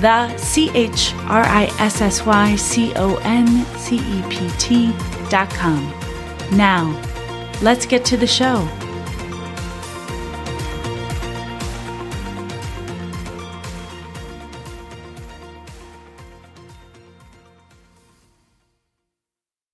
the C H R I S S Y C O N C E P T dot com. Now, let's get to the show.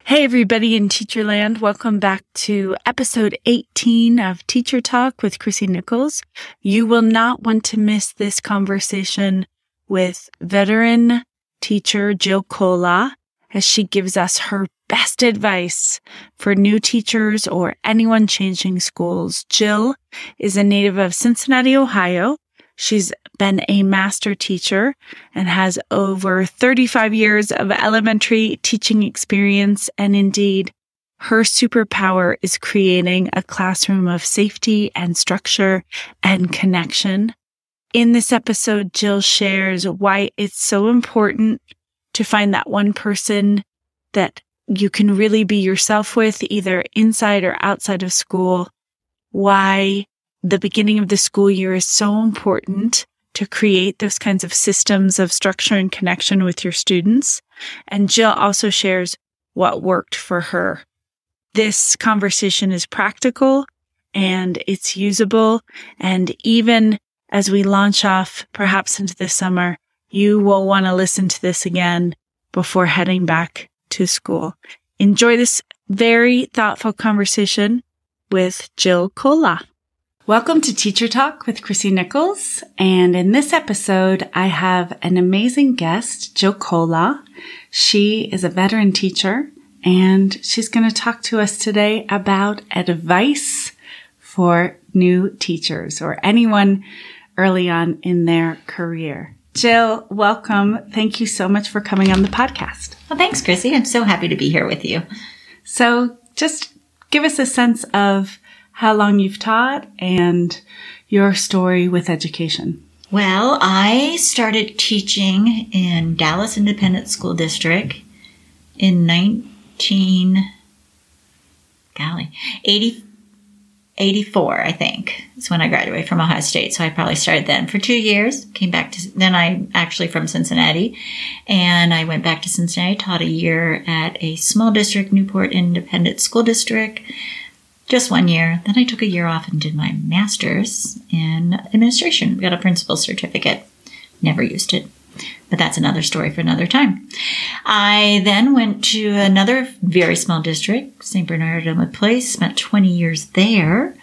Hey, everybody in Teacherland. Welcome back to episode 18 of Teacher Talk with Chrissy Nichols. You will not want to miss this conversation with veteran teacher Jill Colaw as she gives us her best advice for new teachers or anyone changing schools. Jill is a native of Cincinnati, Ohio. She's been a master teacher and has over 35 years of elementary teaching experience. And indeed, her superpower is creating a classroom of safety and structure and connection. In this episode, Jill shares why it's so important to find that one person that you can really be yourself with, either inside or outside of school, why the beginning of the school year is so important to create those kinds of systems of structure and connection with your students. And Jill also shares what worked for her. This conversation is practical and it's usable. And even as we launch off perhaps into the summer, you will want to listen to this again before heading back to school. Enjoy this very thoughtful conversation with Jill Colaw. Welcome to Teacher Talk with Chrissy Nichols. And in this episode, I have an amazing guest, Jill Colaw. She is a veteran teacher and she's going to talk to us today about advice for new teachers or anyone early on in their career. Jill, welcome. Thank you so much for coming on the podcast. Well, thanks, Chrissy. I'm so happy to be here with you. So just give us a sense of how long you've taught and your story with education. Well, I started teaching in Dallas Independent School District in 19 golly, 80 84, I think, is when I graduated from Ohio State. So I probably started then for two years. Came back to, then I'm actually from Cincinnati. And I went back to Cincinnati, taught a year at a small district, Newport Independent School District. Just one year. Then I took a year off and did my master's in administration. Got a principal certificate. Never used it. But that's another story for another time. I then went to another very small district, St. Bernard Bernardino Place, spent 20 years there,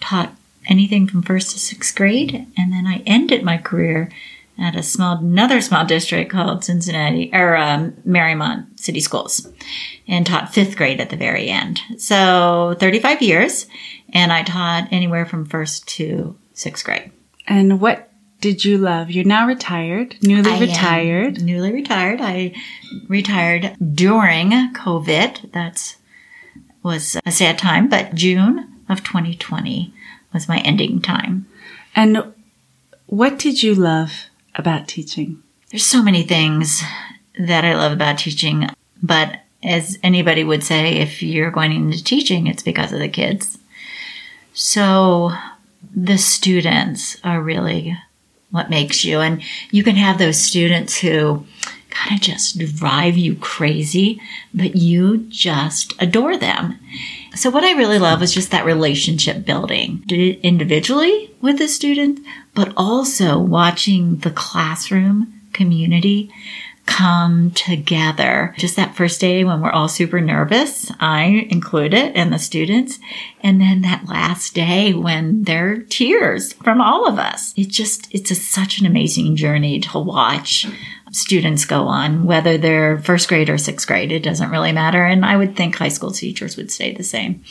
taught anything from first to sixth grade, and then I ended my career at a small, another small district called Cincinnati or um, Mariemont City Schools, and taught fifth grade at the very end. So 35 years, and I taught anywhere from first to sixth grade. And what did you love? You're now retired, newly I retired. Newly retired. I retired during COVID. That was a sad time, but June of 2020 was my ending time. And what did you love about teaching? There's so many things that I love about teaching, but as anybody would say, if you're going into teaching, it's because of the kids. So the students are really what makes you. And you can have those students who kind of just drive you crazy, but you just adore them. So what I really love is just that relationship building individually with the student, but also watching the classroom community come together. Just that first day when we're all super nervous, I include it and the students. And then that last day when there are tears from all of us. It just, it's a, such an amazing journey to watch students go on, whether they're first grade or sixth grade. It doesn't really matter. And I would think high school teachers would say the same.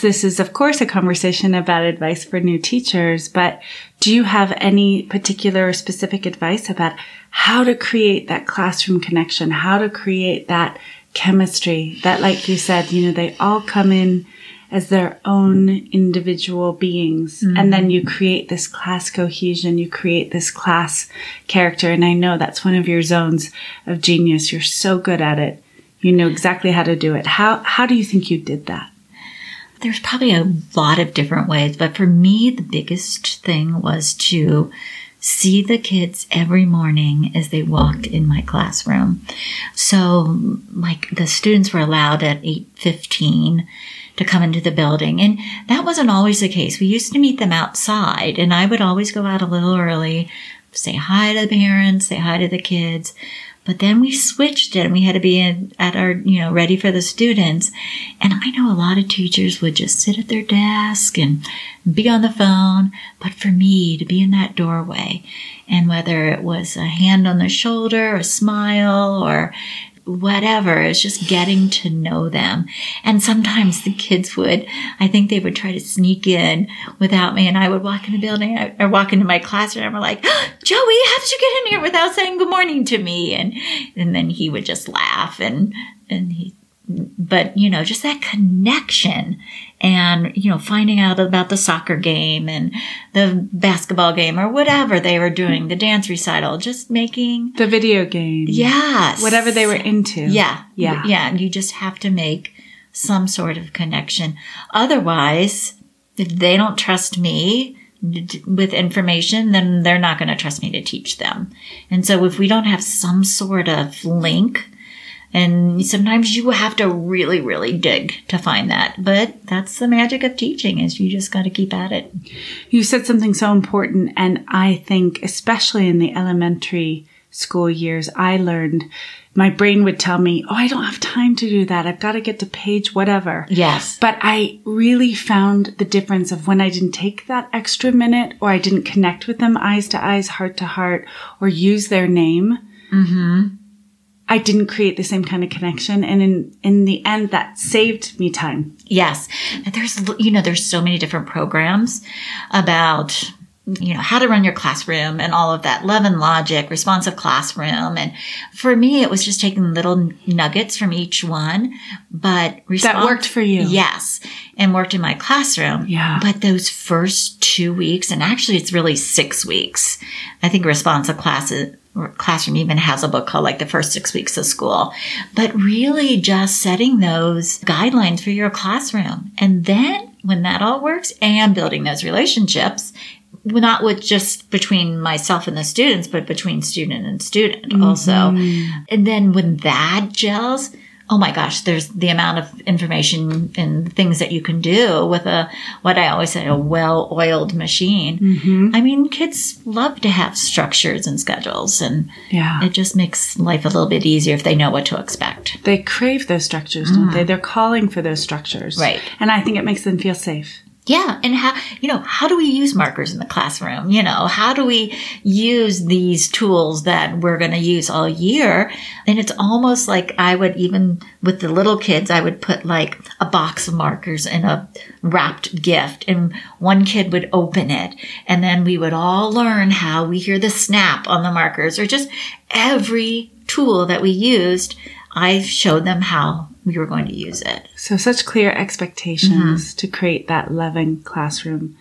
This is, of course, a conversation about advice for new teachers, but do you have any particular or specific advice about how to create that classroom connection, how to create that chemistry that, like you said, you know, they all come in as their own individual beings. Mm-hmm. And then you create this class cohesion, you create this class character. And I know that's one of your zones of genius. You're so good at it. You know exactly how to do it. How, how do you think you did that? There's probably a lot of different ways, but for me, the biggest thing was to see the kids every morning as they walked in my classroom. So, like the students were allowed at 8:15 to come into the building. And that wasn't always the case. We used to meet them outside and I would always go out a little early, say hi to the parents, say hi to the kids. But then we switched it and we had to be in, at our, you know, ready for the students. And I know a lot of teachers would just sit at their desk and be on the phone. But for me to be in that doorway and whether it was a hand on the shoulder, a smile, or whatever. It's just getting to know them. And sometimes the kids would, I think they would try to sneak in without me and I would walk in the building or walk into my classroom and we're like, Joey, how did you get in here without saying good morning to me? And, and then he would just laugh and, and he, but you know, just that connection and, you know, finding out about the soccer game and the basketball game or whatever they were doing, the dance recital, just making the video game. Yes. Whatever they were into. Yeah. Yeah. Yeah. And you just have to make some sort of connection. Otherwise, if they don't trust me, with information, then they're not going to trust me to teach them. And so if we don't have some sort of link and sometimes you have to really, really dig to find that. But that's the magic of teaching is you just got to keep at it. You said something so important. And I think, especially in the elementary school years, I learned my brain would tell me, Oh, I don't have time to do that. I've got to get to page whatever. Yes. But I really found the difference of when I didn't take that extra minute or I didn't connect with them eyes to eyes, heart to heart, or use their name. Mm-hmm I didn't create the same kind of connection. And in, in the end, that saved me time. Yes. There's, you know, there's so many different programs about, you know, how to run your classroom and all of that. Love and logic, responsive classroom. And for me, it was just taking little nuggets from each one, but that worked for you. Yes. And worked in my classroom. Yeah. But those first two weeks, and actually it's really six weeks. I think responsive classes, classroom even has a book called like the first six weeks of school, but really just setting those guidelines for your classroom. And then when that all works and building those relationships, not with just between myself and the students, but between student and student mm-hmm. also. And then when that gels, oh my gosh, there's the amount of information and things that you can do with a, what I always say, a well oiled machine. Mm-hmm. I mean, kids love to have structures and schedules and yeah. it just makes life a little bit easier if they know what to expect. They crave those structures, don't they? Mm. They're calling for those structures. Right. And I think it makes them feel safe. Yeah. And how, you know, how do we use markers in the classroom? You know, how do we use these tools that we're going to use all year? And it's almost like I would even with the little kids, I would put like a box of markers in a wrapped gift and one kid would open it. And then we would all learn how we hear the snap on the markers or just every tool that we used. I showed them how we were going to use it. So such clear expectations mm-hmm. to create that loving classroom.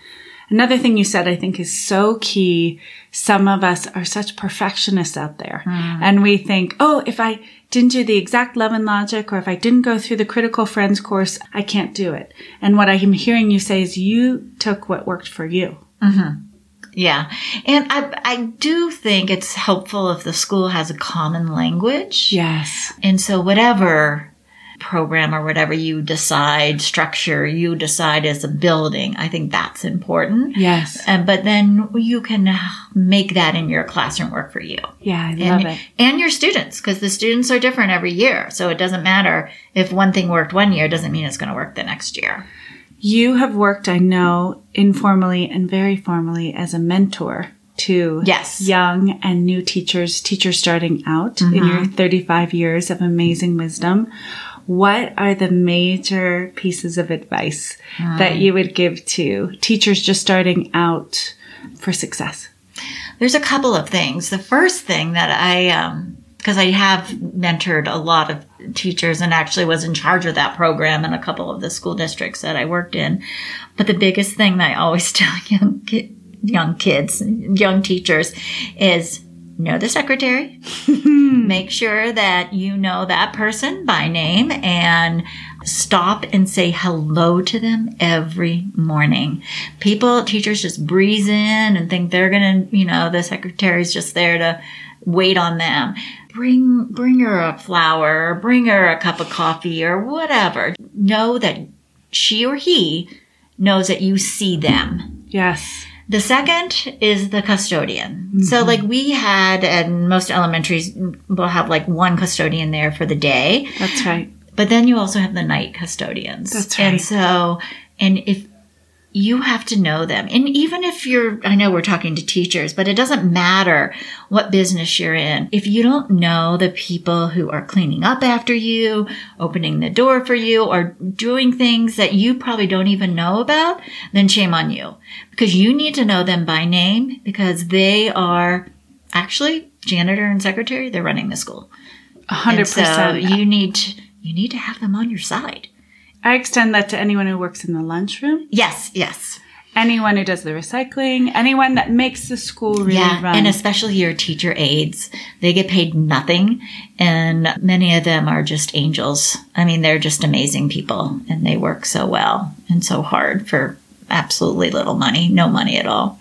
Another thing you said I think is so key. Some of us are such perfectionists out there mm. and we think, oh, if I didn't do the exact love and logic or if I didn't go through the critical friends course, I can't do it. And what I'm hearing you say is you took what worked for you. Mm-hmm. Yeah. And I, I do think it's helpful if the school has a common language. Yes. And so whatever program or whatever you decide structure you decide as a building i think that's important yes and but then you can make that in your classroom work for you yeah i and, love it and your students because the students are different every year so it doesn't matter if one thing worked one year doesn't mean it's going to work the next year you have worked i know informally and very formally as a mentor to yes. young and new teachers, teachers starting out mm-hmm. in your 35 years of amazing wisdom. what are the major pieces of advice that you would give to teachers just starting out for success? There's a couple of things. The first thing that I, um, because I have mentored a lot of teachers and actually was in charge of that program in a couple of the school districts that I worked in. But the biggest thing that I always tell young ki- young kids, young teachers, is know the secretary. Make sure that you know that person by name and stop and say hello to them every morning. People, teachers just breeze in and think they're going to, you know, the secretary's just there to wait on them. Bring, bring her a flower, or bring her a cup of coffee or whatever. Know that she or he knows that you see them. Yes. The second is the custodian. So mm-hmm. like we had and most elementaries, we'll have like one custodian there for the day. That's right. But then you also have the night custodians. That's And so, and if you have to know them, and even if you're, I know we're talking to teachers, but it doesn't matter what business you're in. If you don't know the people who are cleaning up after you, opening the door for you, or doing things that you probably don't even know about, then shame on you. Because you need to know them by name because they are actually janitor and secretary, they're running the school. A hundred And so you need to, you need to have them on your side. I extend that to anyone who works in the lunchroom, Yes, yes. anyone who does the recycling, anyone that makes the school really yeah, run. and especially your teacher aides. They get paid nothing, and many of them are just angels. I mean, they're just amazing people, and they work so well and so hard for absolutely little money, no money at all.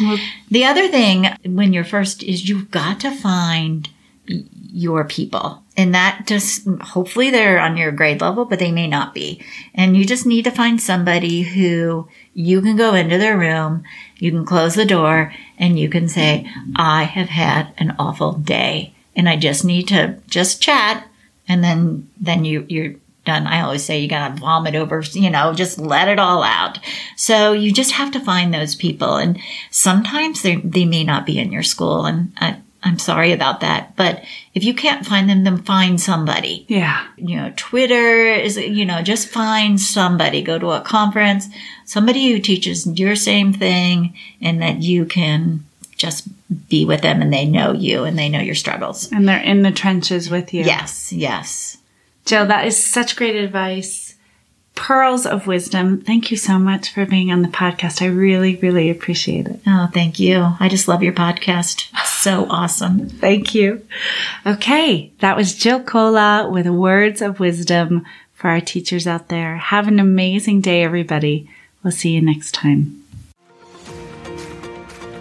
Well- The other thing when you're first is you've got to find your people. And that just hopefully they're on your grade level, but they may not be. And you just need to find somebody who you can go into their room, you can close the door, and you can say, I have had an awful day. And I just need to just chat. And then, then you, you're done. I always say you gotta vomit over, you know, just let it all out. So you just have to find those people. And sometimes they, they may not be in your school. And I, I'm sorry about that. But if you can't find them, then find somebody. yeah. You know, Twitter is, you know, just find somebody, go to a conference, somebody who teaches your same thing and that you can just be with them and they know you and they know your struggles. And they're in the trenches with you. Yes, yes. Jill, that is such great advice. Pearls of wisdom. Thank you so much for being on the podcast. I really, really appreciate it. Oh, thank you. I just love your podcast. It's so awesome. Thank you. Okay, that was Jill Colaw with words of wisdom for our teachers out there. Have an amazing day, everybody. We'll see you next time.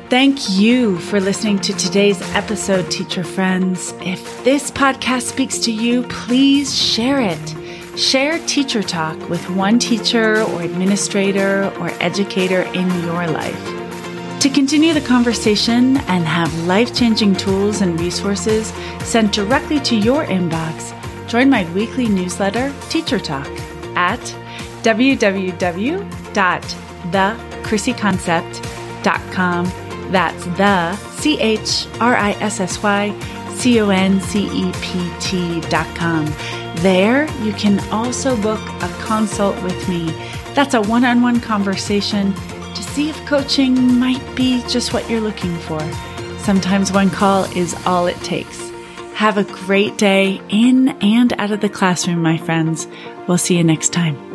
Thank you for listening to today's episode, teacher friends. If this podcast speaks to you, please share it. Share Teacher Talk with one teacher or administrator or educator in your life. To continue the conversation and have life changing tools and resources sent directly to your inbox, join my weekly newsletter, Teacher Talk, at www.thechrissyconcept.com. That's the C H R I S S Y C O N C E P T dot com. There, you can also book a consult with me. That's a one on one conversation to see if coaching might be just what you're looking for. Sometimes one call is all it takes. Have a great day in and out of the classroom, my friends. We'll see you next time.